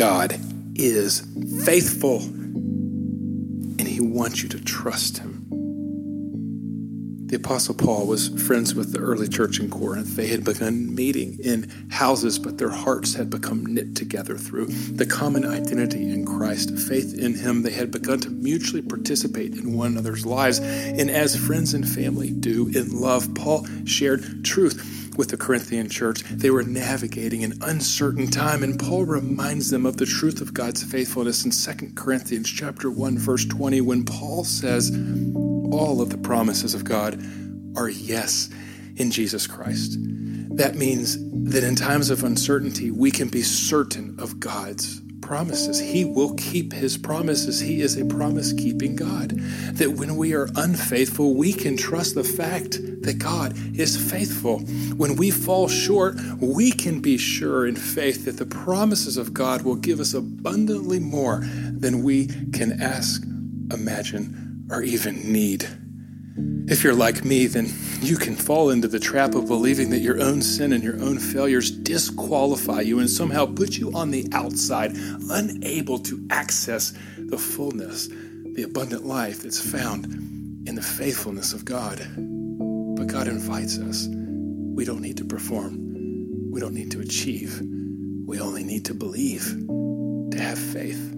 God is faithful, and He wants you to trust Him. The Apostle Paul was friends with the early church in Corinth. They had begun meeting in houses, but their hearts had become knit together through the common identity in Christ, faith in Him. They had begun to mutually participate in one another's lives. And as friends and family do in love, Paul shared truth with the Corinthian church. They were navigating an uncertain time, and Paul reminds them of the truth of God's faithfulness in 2 Corinthians chapter 1, verse 20, when Paul says, all of the promises of God are yes in Jesus Christ. That means that in times of uncertainty, we can be certain of God's promises. He will keep his promises. He is a promise keeping God. That when we are unfaithful, we can trust the fact that God is faithful. When we fall short, we can be sure in faith that the promises of God will give us abundantly more than we can ask, imagine, or even need. If you're like me, then you can fall into the trap of believing that your own sin and your own failures disqualify you and somehow put you on the outside, unable to access the fullness, the abundant life that's found in the faithfulness of God. But God invites us. We don't need to perform, we don't need to achieve, we only need to believe, to have faith.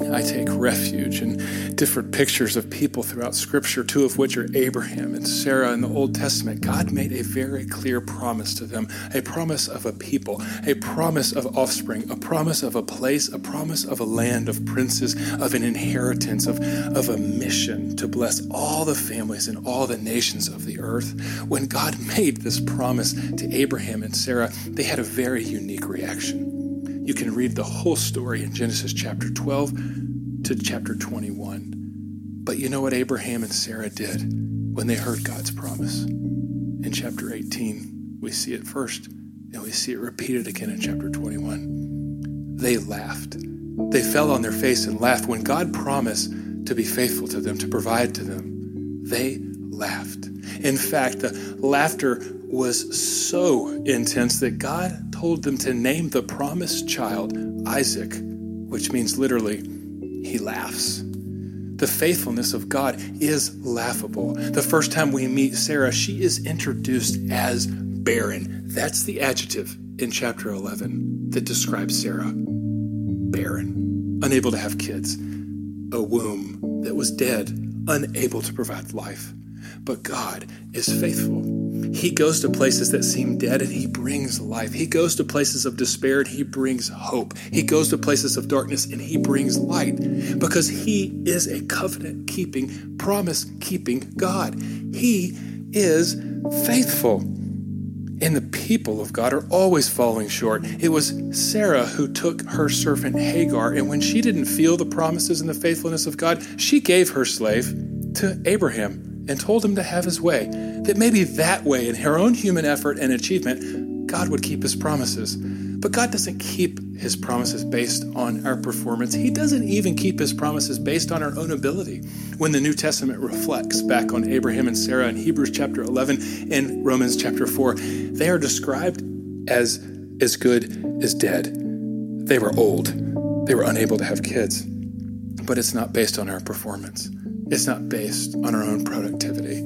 I take refuge in different pictures of people throughout Scripture, two of which are Abraham and Sarah in the Old Testament. God made a very clear promise to them a promise of a people, a promise of offspring, a promise of a place, a promise of a land, of princes, of an inheritance, of, of a mission to bless all the families and all the nations of the earth. When God made this promise to Abraham and Sarah, they had a very unique reaction. You can read the whole story in Genesis chapter 12 to chapter 21. But you know what Abraham and Sarah did when they heard God's promise? In chapter 18, we see it first, and we see it repeated again in chapter 21. They laughed. They fell on their face and laughed. When God promised to be faithful to them, to provide to them, they laughed. In fact, the laughter was so intense that God told them to name the promised child Isaac, which means literally, he laughs. The faithfulness of God is laughable. The first time we meet Sarah, she is introduced as barren. That's the adjective in chapter 11 that describes Sarah barren, unable to have kids, a womb that was dead, unable to provide life. But God is faithful. He goes to places that seem dead and he brings life. He goes to places of despair and he brings hope. He goes to places of darkness and he brings light because he is a covenant keeping, promise keeping God. He is faithful. And the people of God are always falling short. It was Sarah who took her servant Hagar, and when she didn't feel the promises and the faithfulness of God, she gave her slave to Abraham and told him to have his way that maybe that way, in her own human effort and achievement, God would keep his promises. But God doesn't keep his promises based on our performance. He doesn't even keep his promises based on our own ability. When the New Testament reflects back on Abraham and Sarah in Hebrews chapter 11 and Romans chapter 4, they are described as as good as dead. They were old. They were unable to have kids. But it's not based on our performance. It's not based on our own productivity.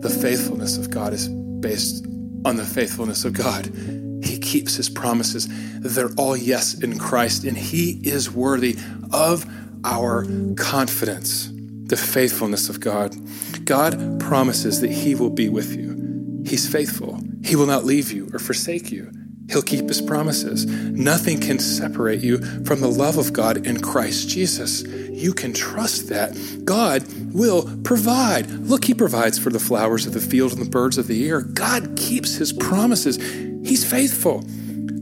The faithfulness of God is based on the faithfulness of God. He keeps his promises. They're all yes in Christ, and he is worthy of our confidence. The faithfulness of God. God promises that he will be with you. He's faithful. He will not leave you or forsake you. He'll keep his promises. Nothing can separate you from the love of God in Christ Jesus. You can trust that. God will provide. Look, he provides for the flowers of the field and the birds of the air. God keeps his promises. He's faithful.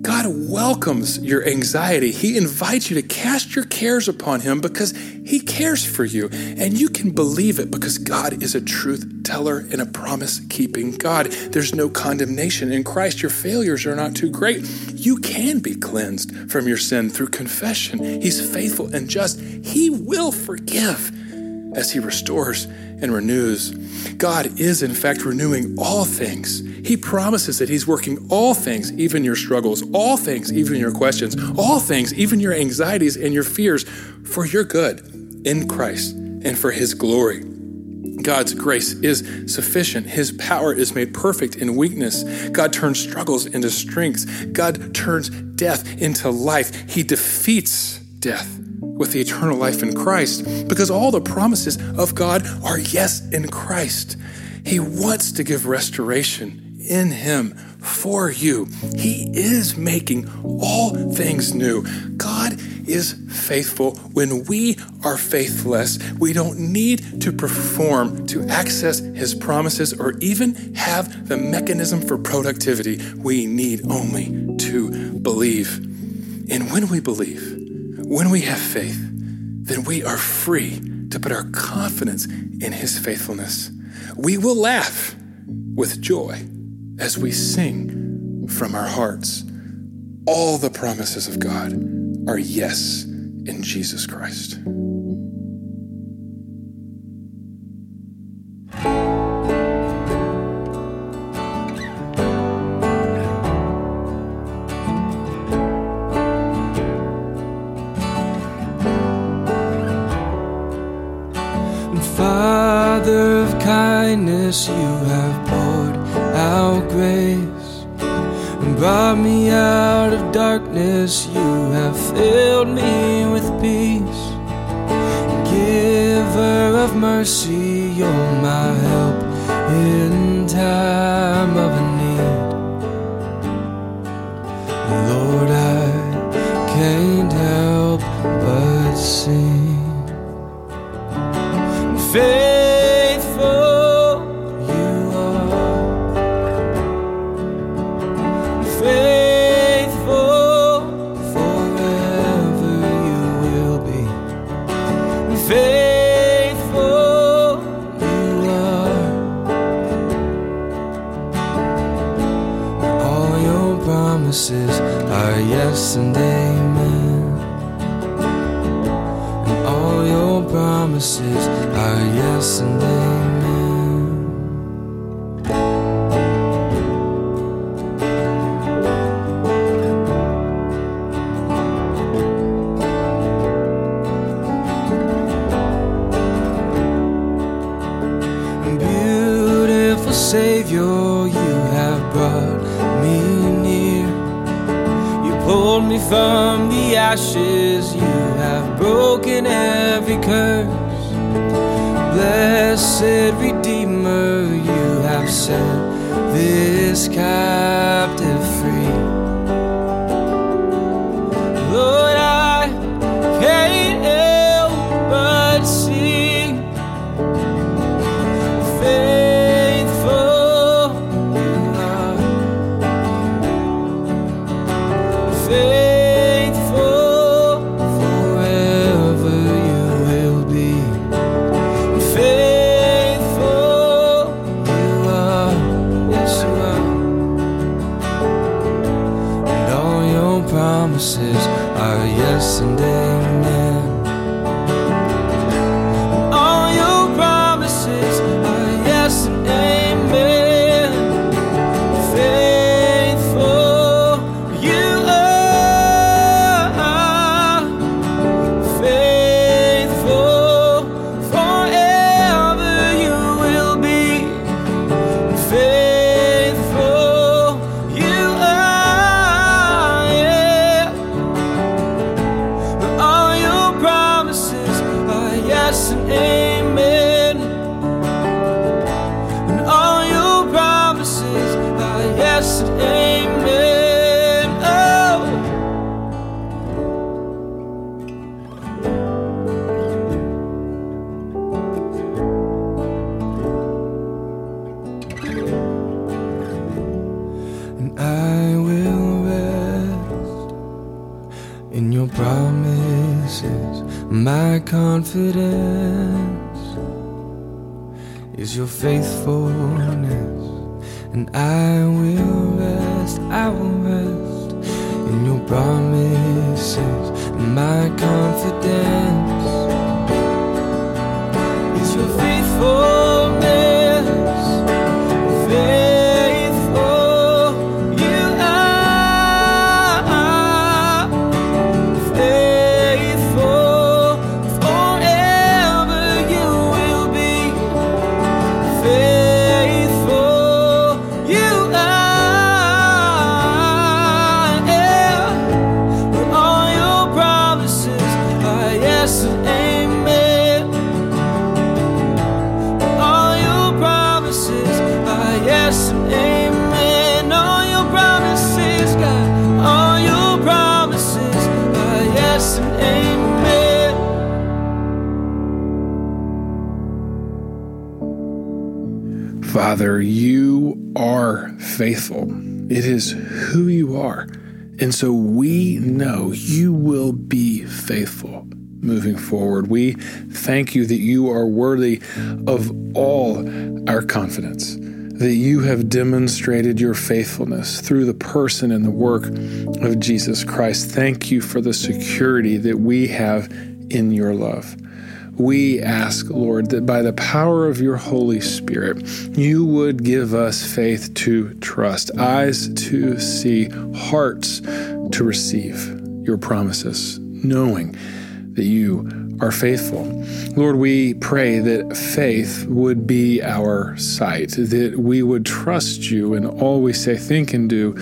God welcomes your anxiety. He invites you to cast your cares upon Him because He cares for you. And you can believe it because God is a truth teller and a promise keeping God. There's no condemnation in Christ. Your failures are not too great. You can be cleansed from your sin through confession. He's faithful and just. He will forgive as He restores and renews. God is, in fact, renewing all things He promises that He's working all things, even your struggles, all things, even your questions, all things, even your anxieties and your fears, for your good in Christ and for His glory. God's grace is sufficient. His power is made perfect in weakness. God turns struggles into strengths. God turns death into life. He defeats death with the eternal life in Christ because all the promises of God are yes in Christ. He wants to give restoration in Him for you. He is making all things new. God is faithful. When we are faithless, we don't need to perform to access His promises or even have the mechanism for productivity. We need only to believe. And when we believe, when we have faith, then we are free to put our confidence in His faithfulness. We will laugh with joy as we sing from our hearts. All the promises of God are yes in Jesus Christ. Father of kindness, you have poured out grace and brought me out of darkness. You have filled me with peace. Giver of mercy, you're my help in time of need. Are yes from the ashes, you have broken every curse. Blessed Redeemer, you have set this captive My confidence is your faithfulness. And I will rest, I will rest in your promises. My confidence Father, you are faithful. It is who you are. And so we know you will be faithful moving forward. We thank you that you are worthy of all our confidence, that you have demonstrated your faithfulness through the person and the work of Jesus Christ. Thank you for the security that we have in your love we ask, Lord, that by the power of your Holy Spirit, you would give us faith to trust, eyes to see, hearts to receive your promises, knowing that you are faithful. Lord, we pray that faith would be our sight, that we would trust you in all we say, think, and do,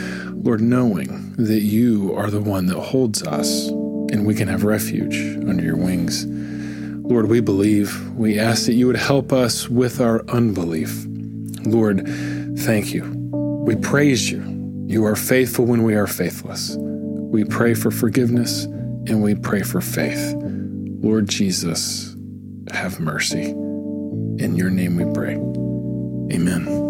Lord, knowing that you are the one that holds us and we can have refuge under your wings. Lord, we believe. We ask that you would help us with our unbelief. Lord, thank you. We praise you. You are faithful when we are faithless. We pray for forgiveness and we pray for faith. Lord Jesus, have mercy. In your name we pray. Amen.